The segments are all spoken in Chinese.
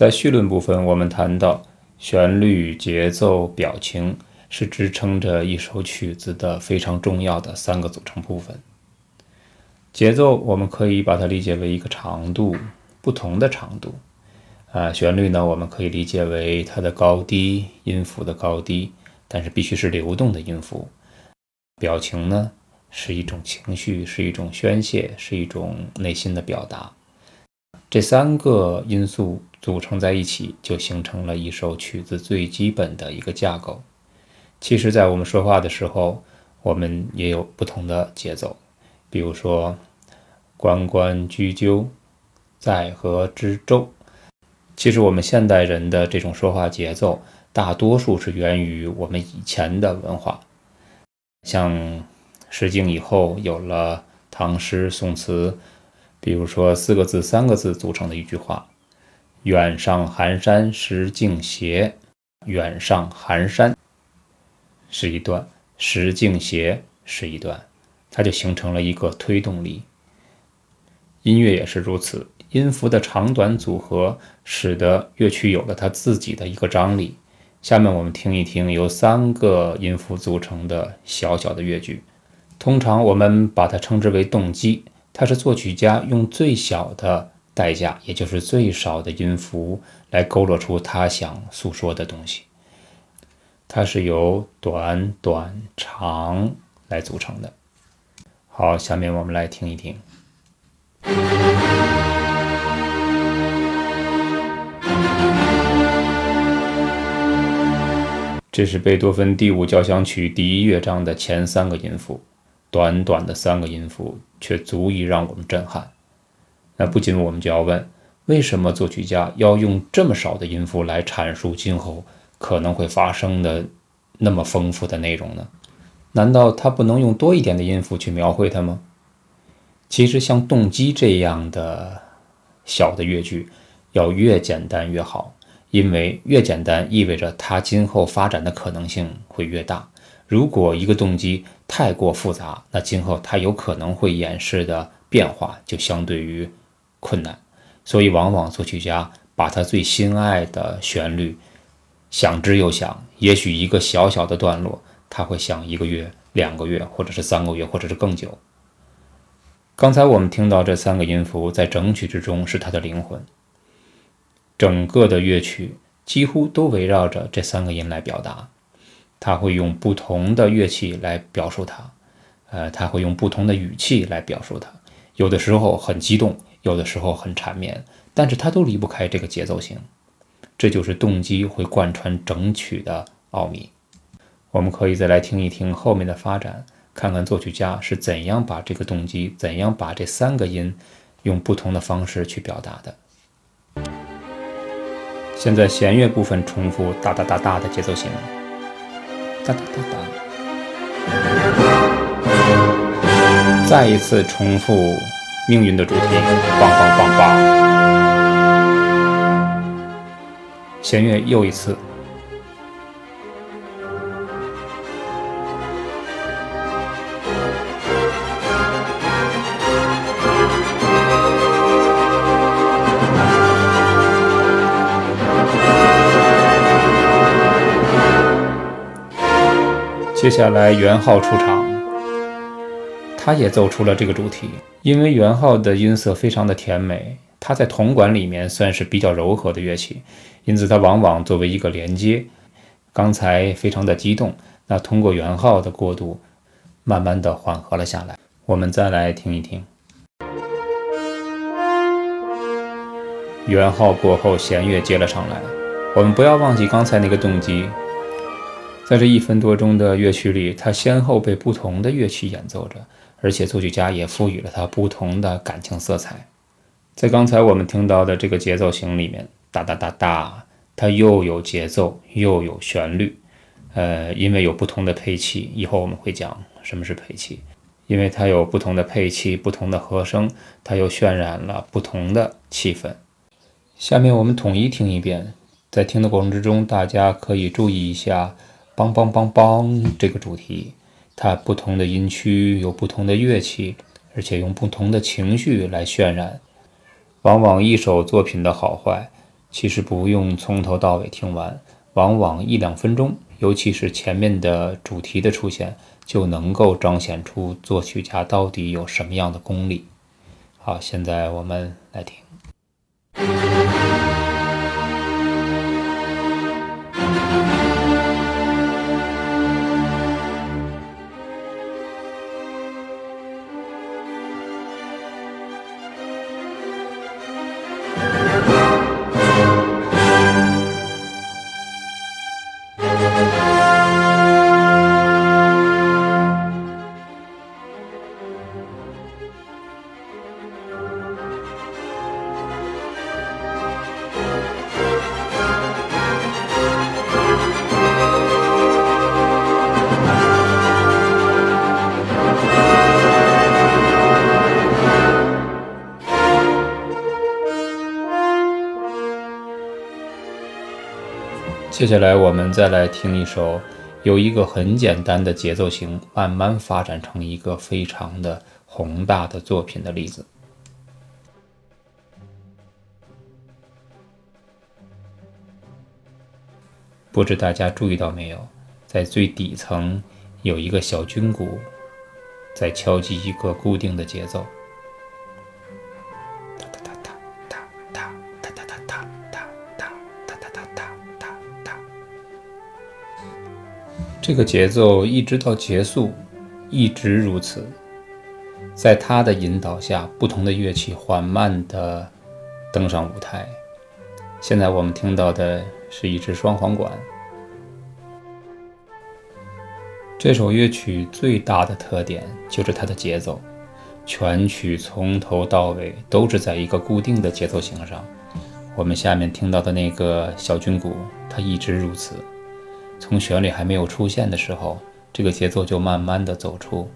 在绪论部分，我们谈到旋律、节奏、表情是支撑着一首曲子的非常重要的三个组成部分。节奏我们可以把它理解为一个长度，不同的长度。啊，旋律呢，我们可以理解为它的高低，音符的高低，但是必须是流动的音符。表情呢，是一种情绪，是一种宣泄，是一种内心的表达。这三个因素组成在一起，就形成了一首曲子最基本的一个架构。其实，在我们说话的时候，我们也有不同的节奏，比如说“关关雎鸠，在河之洲”。其实我们现代人的这种说话节奏，大多数是源于我们以前的文化。像《诗经》以后有了唐诗、宋词，比如说四个字、三个字组成的一句话：“远上寒山石径斜。”“远上寒山”是一段，“石径斜”是一段，它就形成了一个推动力。音乐也是如此。音符的长短组合，使得乐曲有了它自己的一个张力。下面我们听一听由三个音符组成的小小的乐句，通常我们把它称之为动机。它是作曲家用最小的代价，也就是最少的音符，来勾勒出他想诉说的东西。它是由短、短、长来组成的。好，下面我们来听一听。这是贝多芬第五交响曲第一乐章的前三个音符，短短的三个音符，却足以让我们震撼。那不仅我们就要问，为什么作曲家要用这么少的音符来阐述今后可能会发生的那么丰富的内容呢？难道他不能用多一点的音符去描绘它吗？其实，像动机这样的小的乐句，要越简单越好。因为越简单，意味着它今后发展的可能性会越大。如果一个动机太过复杂，那今后它有可能会演示的变化就相对于困难。所以，往往作曲家把他最心爱的旋律想之又想，也许一个小小的段落，他会想一个月、两个月，或者是三个月，或者是更久。刚才我们听到这三个音符在整曲之中是它的灵魂。整个的乐曲几乎都围绕着这三个音来表达，他会用不同的乐器来表述它，呃，他会用不同的语气来表述它，有的时候很激动，有的时候很缠绵，但是它都离不开这个节奏性，这就是动机会贯穿整曲的奥秘。我们可以再来听一听后面的发展，看看作曲家是怎样把这个动机，怎样把这三个音用不同的方式去表达的。现在弦乐部分重复哒哒哒哒的节奏型，哒哒哒哒。再一次重复命运的主题，棒棒棒棒。弦乐又一次。接下来，元昊出场，他也奏出了这个主题。因为元昊的音色非常的甜美，他在铜管里面算是比较柔和的乐器，因此它往往作为一个连接。刚才非常的激动，那通过元昊的过渡，慢慢的缓和了下来。我们再来听一听，元昊过后，弦乐接了上来。我们不要忘记刚才那个动机。在这一分多钟的乐曲里，它先后被不同的乐器演奏着，而且作曲家也赋予了它不同的感情色彩。在刚才我们听到的这个节奏型里面，哒哒哒哒，它又有节奏又有旋律。呃，因为有不同的配器，以后我们会讲什么是配器。因为它有不同的配器、不同的和声，它又渲染了不同的气氛。下面我们统一听一遍，在听的过程之中，大家可以注意一下。梆梆梆梆，这个主题，它不同的音区有不同的乐器，而且用不同的情绪来渲染。往往一首作品的好坏，其实不用从头到尾听完，往往一两分钟，尤其是前面的主题的出现，就能够彰显出作曲家到底有什么样的功力。好，现在我们来听。接下来，我们再来听一首由一个很简单的节奏型慢慢发展成一个非常的宏大的作品的例子。不知大家注意到没有，在最底层有一个小军鼓在敲击一个固定的节奏。这个节奏一直到结束，一直如此。在他的引导下，不同的乐器缓慢地登上舞台。现在我们听到的是一支双簧管。这首乐曲最大的特点就是它的节奏，全曲从头到尾都是在一个固定的节奏型上。我们下面听到的那个小军鼓，它一直如此。从旋律还没有出现的时候，这个节奏就慢慢的走出，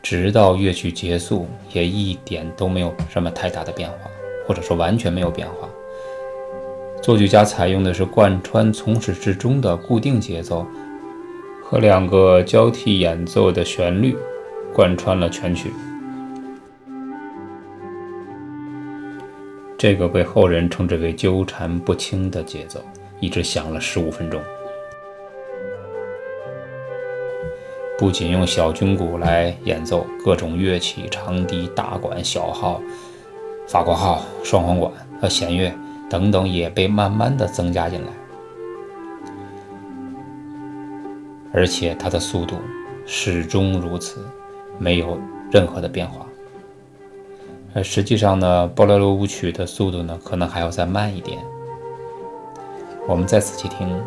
直到乐曲结束，也一点都没有什么太大的变化，或者说完全没有变化。作曲家采用的是贯穿从始至终的固定节奏和两个交替演奏的旋律，贯穿了全曲。这个被后人称之为纠缠不清的节奏，一直响了十五分钟。不仅用小军鼓来演奏，各种乐器，长笛、大管、小号、法国号、双簧管和弦乐等等，也被慢慢的增加进来。而且它的速度始终如此，没有任何的变化。而实际上呢，波莱罗舞曲的速度呢，可能还要再慢一点。我们再仔细听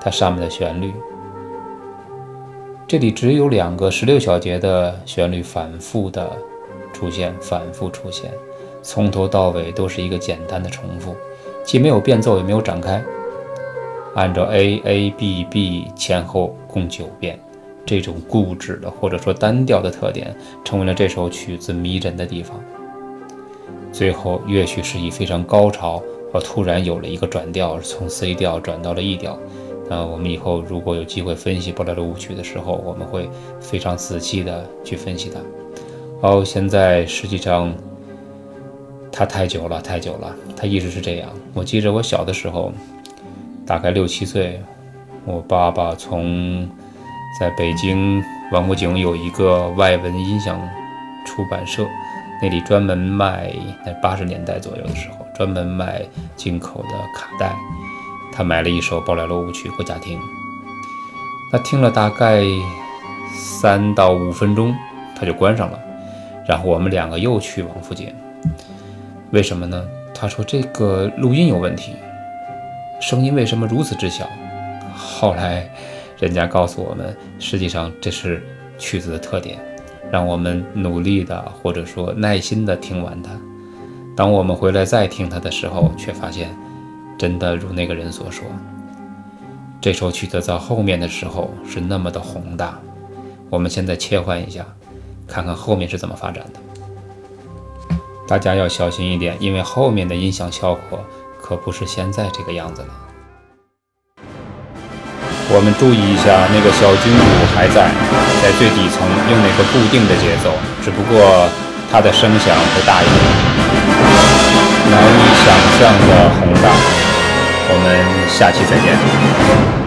它上面的旋律。这里只有两个十六小节的旋律反复的出现，反复出现，从头到尾都是一个简单的重复，既没有变奏，也没有展开。按照 A A B B 前后共九遍，这种固执的或者说单调的特点，成为了这首曲子迷人的地方。最后乐曲是以非常高潮，而突然有了一个转调，从 C 调转到了 E 调。那我们以后如果有机会分析布莱罗舞曲的时候，我们会非常仔细的去分析它。哦，现在实际上它太久了，太久了，它一直是这样。我记着我小的时候，大概六七岁，我爸爸从在北京王府井有一个外文音响出版社，那里专门卖，在八十年代左右的时候，专门卖进口的卡带。他买了一首《宝莱罗舞曲》回家听，他听了大概三到五分钟，他就关上了。然后我们两个又去王府井，为什么呢？他说这个录音有问题，声音为什么如此之小？后来人家告诉我们，实际上这是曲子的特点，让我们努力的或者说耐心的听完它。当我们回来再听它的时候，却发现。真的如那个人所说，这首曲子在后面的时候是那么的宏大。我们现在切换一下，看看后面是怎么发展的。大家要小心一点，因为后面的音响效果可不是现在这个样子了。我们注意一下，那个小军鼓还在，在最底层用那个固定的节奏，只不过它的声响会大一点，难以想象的宏大。我们下期再见。